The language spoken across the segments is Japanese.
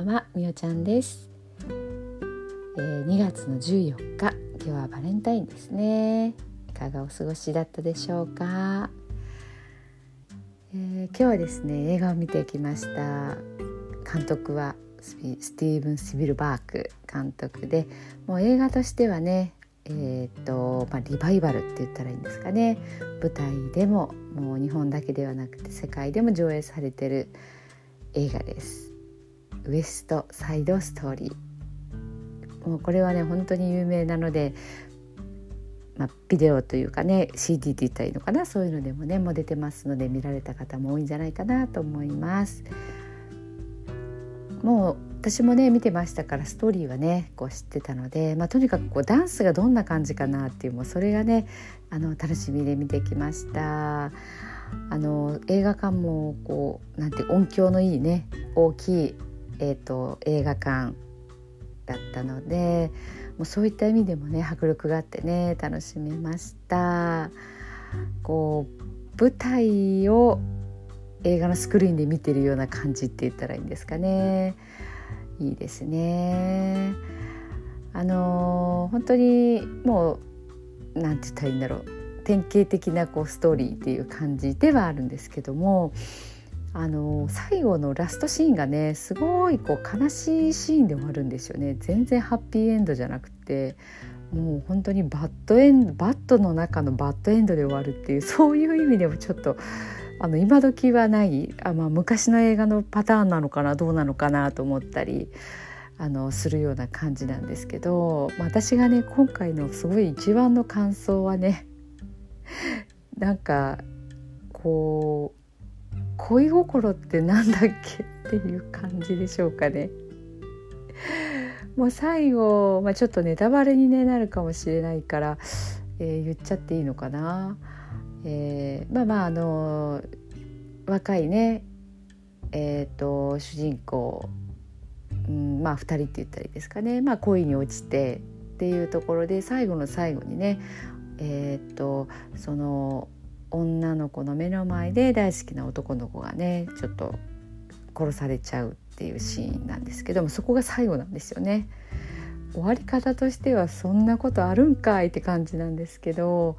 ばんはみおちゃんです、えー、2月の14日今日はバレンタインですね。いかがお過ごしだったでしょうか、えー、今日はですね映画を見てきました。監督はスティーブン・スビルバーク監督でもう映画としてはねえーとまあ、リバイバルって言ったらいいんですかね。舞台でももう日本だけではなくて世界でも上映されてる映画です。ウエストサイドストーリー。もうこれはね本当に有名なので、まあ、ビデオというかね CD って言ったらいいのかな？そういうのでもねもう出てますので見られた方も多いんじゃないかなと思います。もう私もね見てましたからストーリーはねこう知ってたので、まあ、とにかくこうダンスがどんな感じかなっていうもうそれがねあの楽しみで見てきました。あの映画館もこうなんて音響のいいね大きい、えーと、映画館だったのでもうそういった意味でもね迫力があってね楽しめました。こう舞台を映画のスクリーンで見てるような感じって言ったらいいんですかね。いいですね。あの本当にもうなんて言ったらいいんだろう典型的なこうストーリーっていう感じではあるんですけどもあの最後のラストシーンがねすごいこう悲しいシーンで終わるんですよね。全然ハッピーエンドじゃなくてもう本当にバッドエンドバットの中のバッドエンドで終わるっていうそういう意味でもちょっとあの今時はないあ、まあ、昔の映画のパターンなのかなどうなのかなと思ったりあのするような感じなんですけど、まあ、私がね今回のすごい一番の感想はねなんかこう恋心ってなんだっけっていう感じでしょうかね。もう最後、まあ、ちょっとネタバレに、ね、なるかもしれないから、えー、言っちゃっていいのかな。えー、まあまああの若いねえーと、主人公、うん、まあ2人って言ったらいいですかね、まあ、恋に落ちてっていうところで最後の最後にねえー、っとその女の子の目の前で大好きな男の子がねちょっと殺されちゃうっていうシーンなんですけどもそこが最後なんですよね。終わり方としてはそんなことあるんかいって感じなんですけど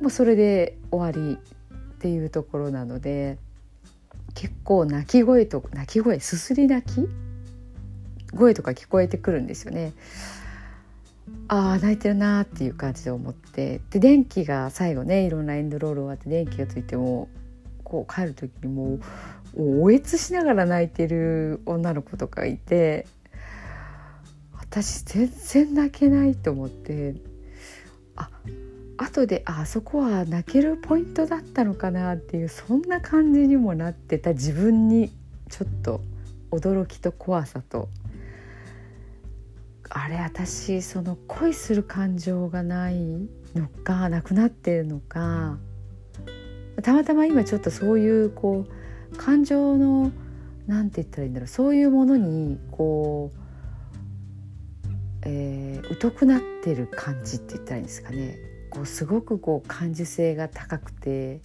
もうそれで終わりっていうところなので結構泣き声と泣き声すすり泣き声とか聞こえてくるんですよね。ああ泣いてるなっていう感じで思って。で電気が最後ねいろんなエンドロール終わって電気がついてもこう帰る時にもうおえつしながら泣いてる女の子とかいて私全然泣けないと思ってあ後であそこは泣けるポイントだったのかなっていうそんな感じにもなってた自分にちょっと驚きと怖さとあれ私その恋する感情がないのかなくなってるのかたまたま今ちょっとそういうこう感情のなんて言ったらいいんだろうそういうものにこう、えー、疎くなってる感じって言ったらいいんですかね。こうすごくこう感受性が高くて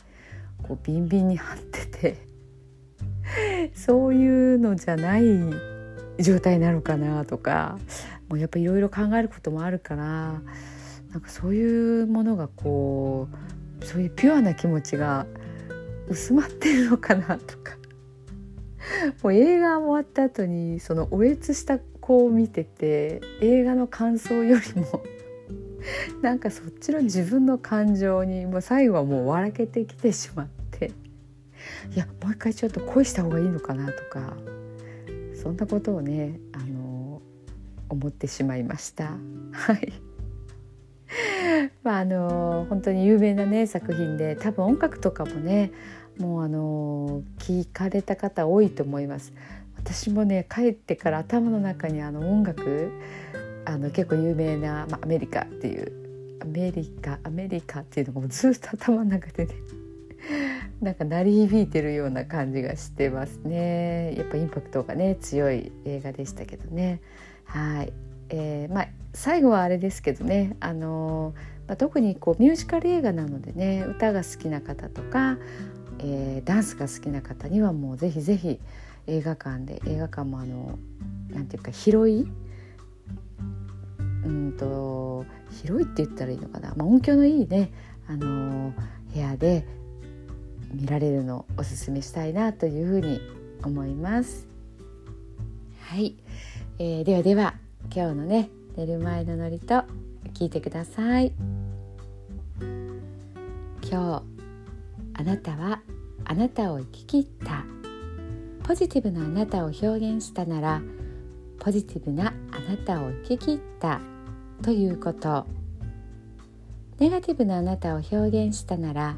こうビンビンに張っててそういうのじゃない状態なのかなとかもうやっぱいろいろ考えることもあるからなんかそういうものがこうそういうピュアな気持ちが薄まってるのかなとか。もう映画終わった後にそのおえつした子を見てて映画の感想よりもなんかそっちの自分の感情にもう最後はもう笑けてきてしまっていやもう一回ちょっと恋した方がいいのかなとか。そんなことをねあの思ってしまいました。はい まああの本当に有名なね作品で多分音楽とかもねもうあの聞かれた方多いと思います。私もね帰ってから頭の中にあの音楽あの結構有名な、まあ、アメリカっていうアメリカアメリカっていうのがもずっと頭の中でね なんか鳴り響いてるような感じがしてますね。やっぱインパクトがね強い映画でしたけどね。はい、えー、まあ最後はあれですけどね。あのまあ、特にこうミュージカル映画なのでね歌が好きな方とか、えー、ダンスが好きな方にはもうぜひぜひ、映画館で映画館もあのなんていうか広いうんと広いって言ったらいいのかな、まあ、音響のいいねあの部屋で見られるのをおすすめしたいなというふうに思います。はい、えー、ではでは今日のね寝る前のノリと聞いてください。今日あなたはあなたを生き切ったポジティブなあなたを表現したならポジティブなあなたを生き切ったということネガティブなあなたを表現したなら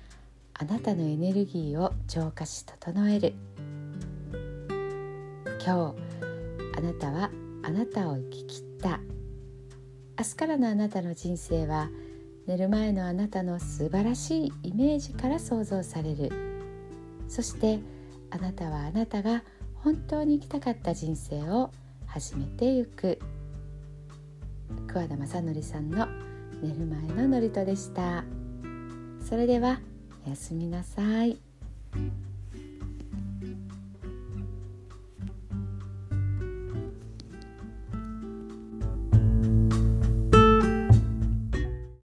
あなたのエネルギーを浄化し整える。今日あなたはあなたを生き切った。明日からのあなたの人生は寝る前のあなたの素晴らしいイメージから想像される。そしてあなたはあなたが本当に生きたかった人生を始めてゆく。桑田正則さんの寝る前の祝詞でした。それではおやすみなさい。